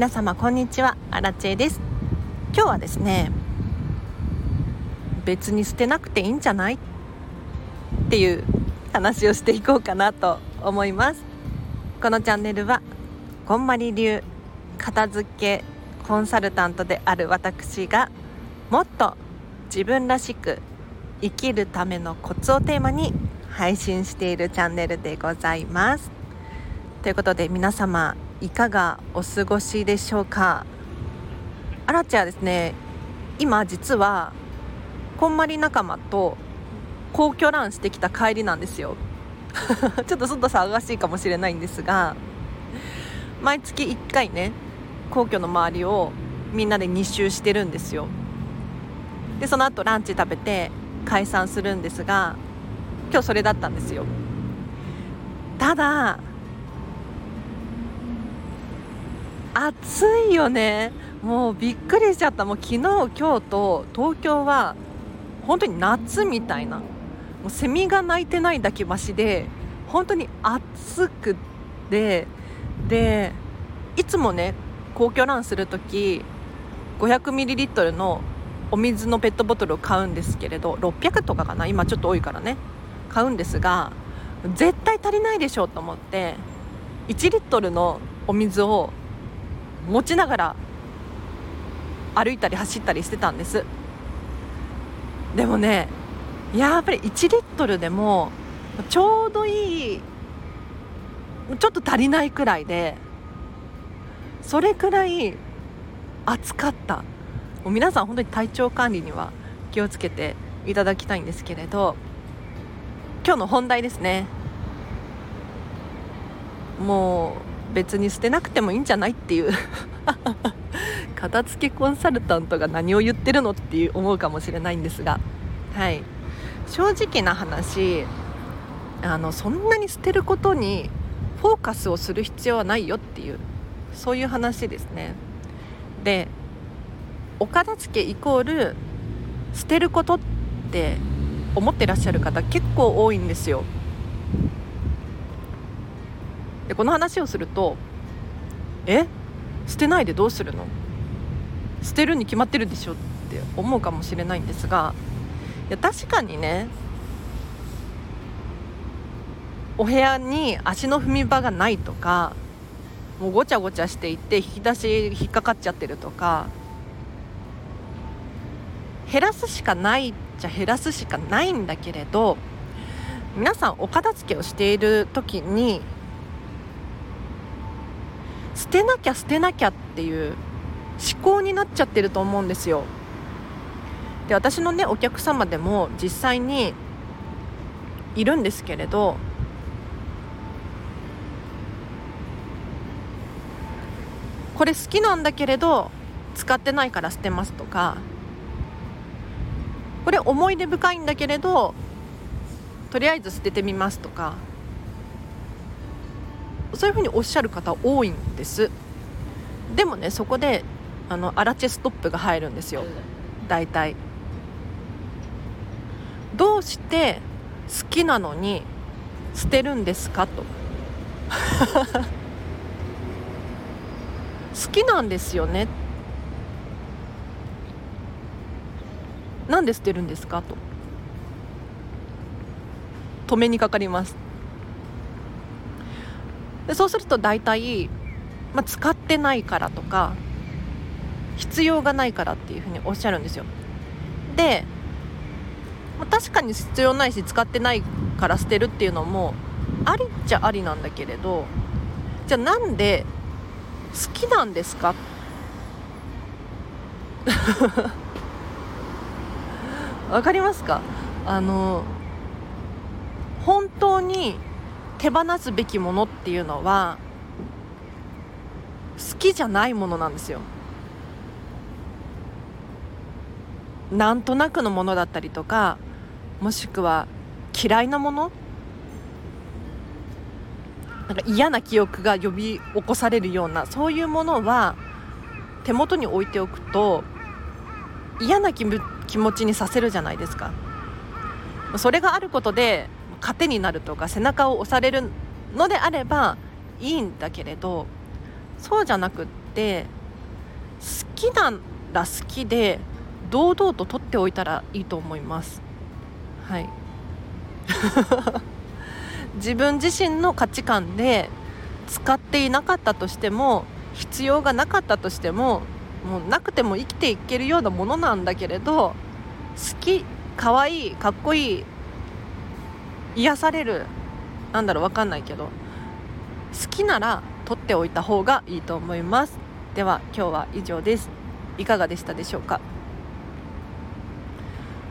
皆様こんにちは。アラチェです。今日はですね別に捨てなくていいんじゃない？っていう話をしていこうかなと思います。このチャンネルはこんまり流片付けコンサルタントである私がもっと自分らしく生きるためのコツをテーマに配信しているチャンネルでございます。ということで皆様いかがお過ごしでしょうか？アラチはですね。今実はこんまり仲間と皇居ランしてきた帰りなんですよ。ちょっと外騒がしいかもしれないんですが毎月1回ね皇居の周りをみんなで2周してるんですよ。でその後ランチ食べて解散するんですが今日それだったんですよ。ただ暑いよね。もうびっくりしちゃった。もう昨日今日と東京は本当に夏みたいな。もうセミが鳴いてないだけましで本当に暑くて。でいつもね皇居ランする時 500ml のお水のペットボトルを買うんですけれど600とかかな。今ちょっと多いからね。買うんですが絶対足りないでしょうと思って1リットルのお水を持ちながら歩いたり走ったりしてたんです。でもねやっぱり1リットルでもちょうどいいちょっと足りないくらいでそれくらい暑かった。もう皆さん本当に体調管理には気をつけていただきたいんですけれど今日の本題ですね。もう別に捨てなくてもいいんじゃないっていう。片付けコンサルタントが何を言ってるのっていう思うかもしれないんですが、はい、正直な話あのそんなに捨てることにフォーカスをする必要はないよっていうそういう話ですね。でお片付けイコール捨てることって思ってらっしゃる方結構多いんですよ。でこの話をするとえ？捨てないでどうするの？捨てるに決まってるでしょって思うかもしれないんですがいや確かにねお部屋に足の踏み場がないとかもうごちゃごちゃしていて引き出し引っかかっちゃってるとか減らすしかないじゃ減らすしかないんだけれど皆さんお片付けをしている時にてなきゃ捨てなきゃっていう思考になっちゃってると思うんですよ。で私のねお客様でも実際にいるんですけれどこれ好きなんだけれど使ってないから捨てますとかこれ思い出深いんだけれどとりあえず捨ててみますとかそういうふうにおっしゃる方多いんです。でもねそこであのアラチェストップが入るんですよ。大体。どうして好きなのに捨てるんですかと。好きなんですよね。なんで捨てるんですかと。止めにかかります。でそうすると大体、まあ、使ってないからとか必要がないからっていうふうにおっしゃるんですよ。で、まあ、確かに必要ないし使ってないから捨てるっていうのもありっちゃありなんだけれどじゃあなんで好きなんですか？わかりますか？あの本当に手放すべきものっていうのは好きじゃないものなんですよ。なんとなくのものだったりとかもしくは嫌いなもの？なんか嫌な記憶が呼び起こされるようなそういうものは手元に置いておくと嫌な気気持ちにさせるじゃないですか。それがあることで糧になるとか背中を押されるのであればいいんだけれどそうじゃなくって好きなら好きで堂々と取っておいたらいいと思います。はい。自分自身の価値観で使っていなかったとしても必要がなかったとしてももうなくても生きていけるようなものなんだけれど好きかわいいかっこいい癒されるなんだろう分かんないけど好きなら取っておいた方がいいと思います。では今日は以上です。いかがでしたでしょうか？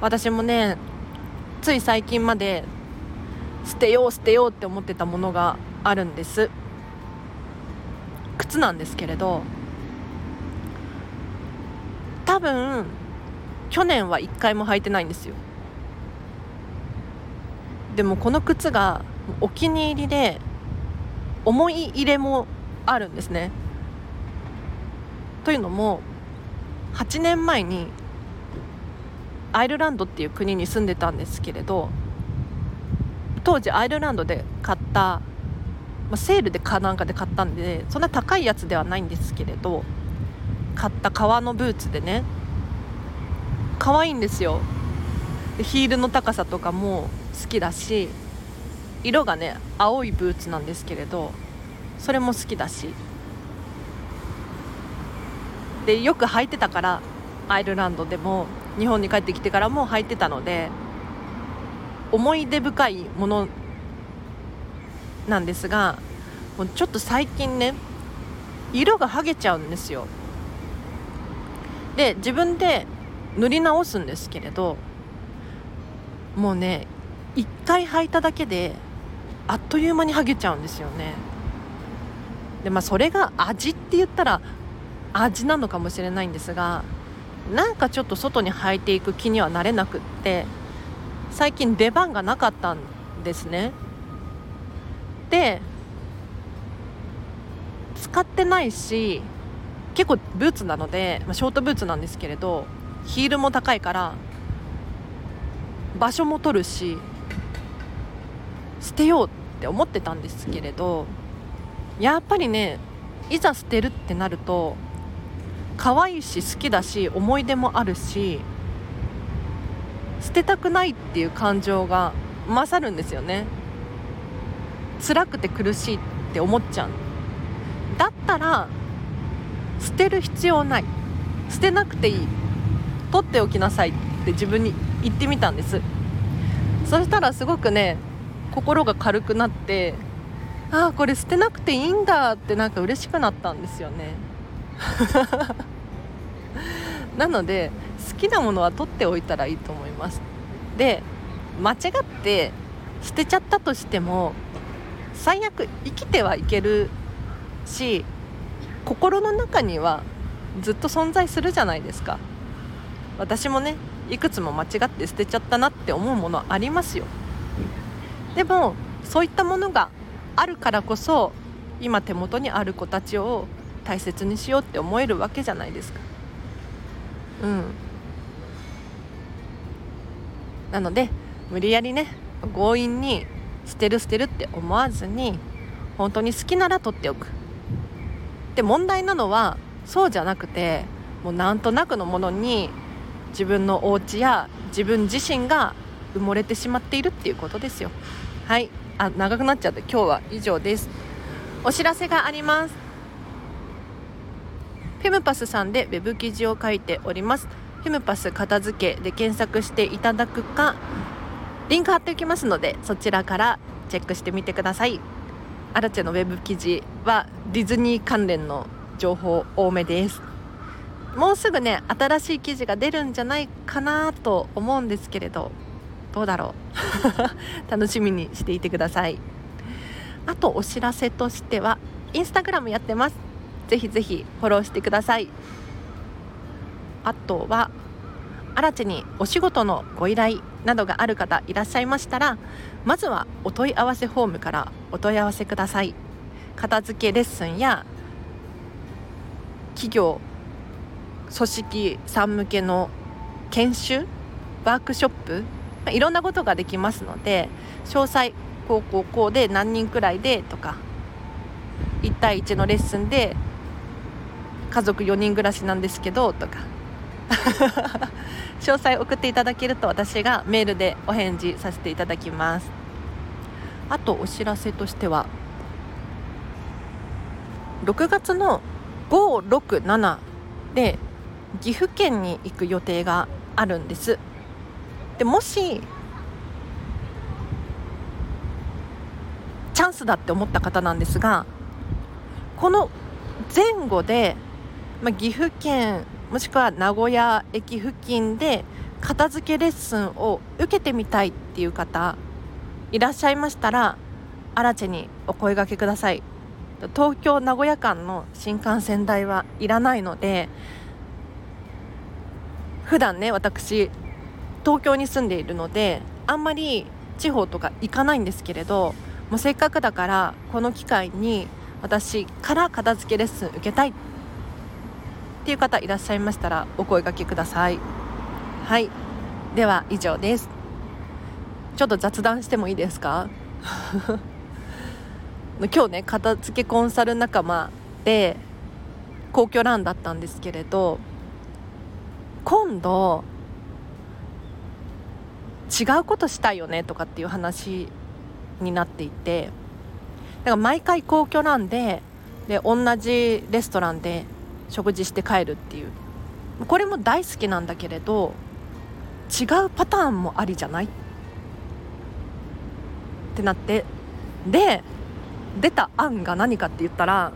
私もねつい最近まで捨てよう捨てようって思ってたものがあるんです。靴なんですけれど多分去年は1回も履いてないんですよ。でもこの靴がお気に入りで思い入れもあるんですね。というのも8年前にアイルランドっていう国に住んでたんですけれど当時アイルランドで買った、まあ、セールでかなんかで買ったんでそんな高いやつではないんですけれど買った革のブーツでね可愛いんですよ。ヒールの高さとかも好きだし色がね青いブーツなんですけれどそれも好きだし。でよく履いてたからアイルランドでも日本に帰ってきてからも履いてたので思い出深いものなんですがもうちょっと最近ね色が剥げちゃうんですよ。で自分で塗り直すんですけれどもうね1回履いただけであっという間に剥げちゃうんですよね。でまあそれが味って言ったら味なのかもしれないんですがなんかちょっと外に履いていく気にはなれなくって最近出番がなかったんですね。で使ってないし結構ブーツなので、まあ、ショートブーツなんですけれどヒールも高いから場所も取るし捨てようって思ってたんですけれどやっぱりねいざ捨てるってなると可愛いし好きだし思い出もあるし捨てたくないっていう感情が勝るんですよね。辛くて苦しいって思っちゃう。だったら捨てる必要ない。捨てなくていい。取っておきなさいって自分に言ってみたんです。そしたらすごくね心が軽くなってああこれ捨てなくていいんだってなんか嬉しくなったんですよね。なので好きなものは取っておいたらいいと思います。で間違って捨てちゃったとしても最悪生きてはいけるし心の中にはずっと存在するじゃないですか。私もねいくつも間違って捨てちゃったなって思うものありますよ。でもそういったものがあるからこそ今手元にある子たちを大切にしようって思えるわけじゃないですか。うん。なので無理やりね強引に捨てる捨てるって思わずに本当に好きなら取っておく。で問題なのはそうじゃなくてもうなんとなくのものに自分のお家や自分自身が埋もれてしまっているっていうことですよ。はい。あ長くなっちゃって今日は以上です。お知らせがあります。フェムパスさんでウェブ記事を書いております。フェムパス片付けで検索していただくかリンク貼っておきますのでそちらからチェックしてみてください。アラチェのウェブ記事はディズニー関連の情報多めです。もうすぐね新しい記事が出るんじゃないかなと思うんですけれど。どうだろう。楽しみにしていてください。あとお知らせとしてはインスタグラムやってます。ぜひぜひフォローしてください。あとはアラチェにお仕事のご依頼などがある方いらっしゃいましたらまずはお問い合わせフォームからお問い合わせください。片付けレッスンや企業組織さん向けの研修ワークショップいろんなことができますので詳細こうこうこうで何人くらいでとか1対1のレッスンで家族4人暮らしなんですけどとか。詳細送っていただけると私がメールでお返事させていただきます。あとお知らせとしては6月の567で岐阜県に行く予定があるんです。でもしチャンスだって思った方なんですがこの前後で、まあ、岐阜県もしくは名古屋駅付近で片付けレッスンを受けてみたいっていう方いらっしゃいましたらアラチェにお声がけください。東京名古屋間の新幹線代はいらないので普段ね私東京に住んでいるのであんまり地方とか行かないんですけれどもうせっかくだからこの機会に私から片付けレッスン受けたいっていう方いらっしゃいましたらお声がけください。はい。では以上です。ちょっと雑談してもいいですか？今日ね片付けコンサル仲間で皇居ランだったんですけれど今度違うことしたいよねとかっていう話になっていてだから毎回皇居ランでで同じレストランで食事して帰るっていう。これも大好きなんだけれど違うパターンもありじゃない？ってなってで出た案が何かって言ったら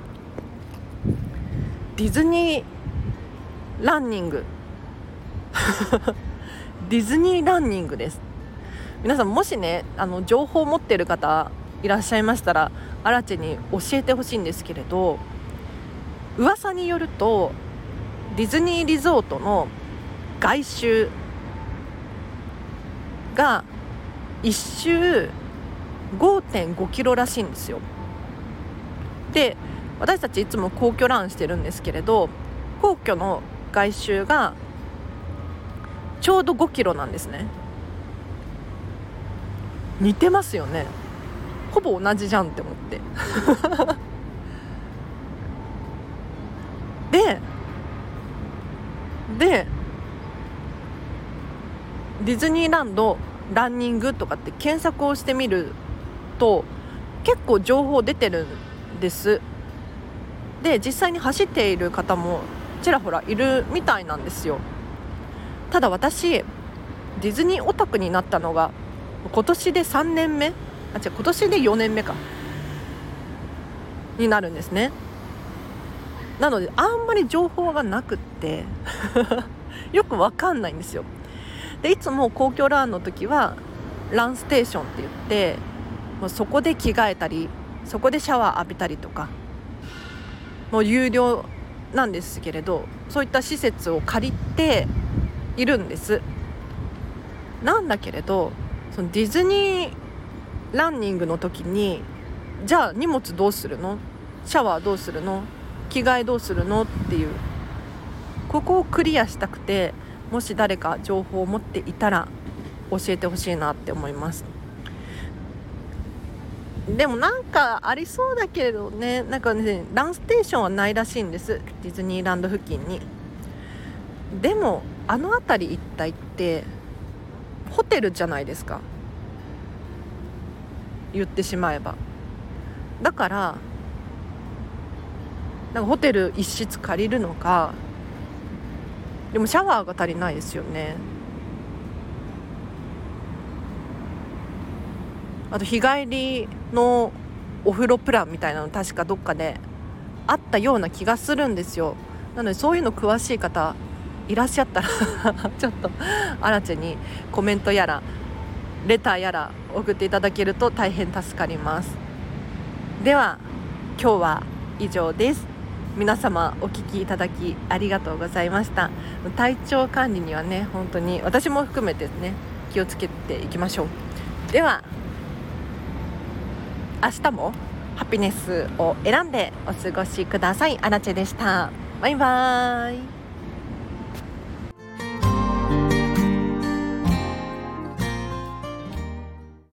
ディズニーランニング。ディズニーランニングです。皆さんもしねあの情報を持ってる方いらっしゃいましたらアラチェに教えてほしいんですけれど噂によるとディズニーリゾートの外周が1周5.5キロらしいんですよ。で私たちいつも皇居ランしてるんですけれど皇居の外周がちょうど5キロなんですね。似てますよね。ほぼ同じじゃんって思って。ででディズニーランドランニングとかって検索をしてみると結構情報出てるんです。で実際に走っている方もちらほらいるみたいなんですよ。ただ私ディズニーオタクになったのが今年で3年目？あ違う今年で4年目か。になるんですね。なのであんまり情報がなくって よくわかんないんですよ。でいつも公共ランの時はランステーションって言ってもうそこで着替えたりそこでシャワー浴びたりとかもう有料なんですけれどそういった施設を借りているんです。なんだけれどそのディズニーランニングの時にじゃあ荷物どうするの？シャワーどうするの？着替えどうするの？っていうここをクリアしたくてもし誰か情報を持っていたら教えてほしいなって思います。でもなんかありそうだけどねなんかねランステーションはないらしいんです。ディズニーランド付近に。でもあの辺り一帯ってホテルじゃないですか。言ってしまえば。だからなんかホテル一室借りるのかでもシャワーが足りないですよね。あと日帰りのお風呂プランみたいなの確かどっかであったような気がするんですよ。なのでそういうの詳しい方いらっしゃったら ちょっとアラチェにコメントやらレターやら送っていただけると大変助かります。では今日は以上です。皆様お聞きいただきありがとうございました。体調管理にはね本当に私も含めてね気をつけていきましょう。では明日もハピネスを選んでお過ごしください。アラチェでした。バイバーイ。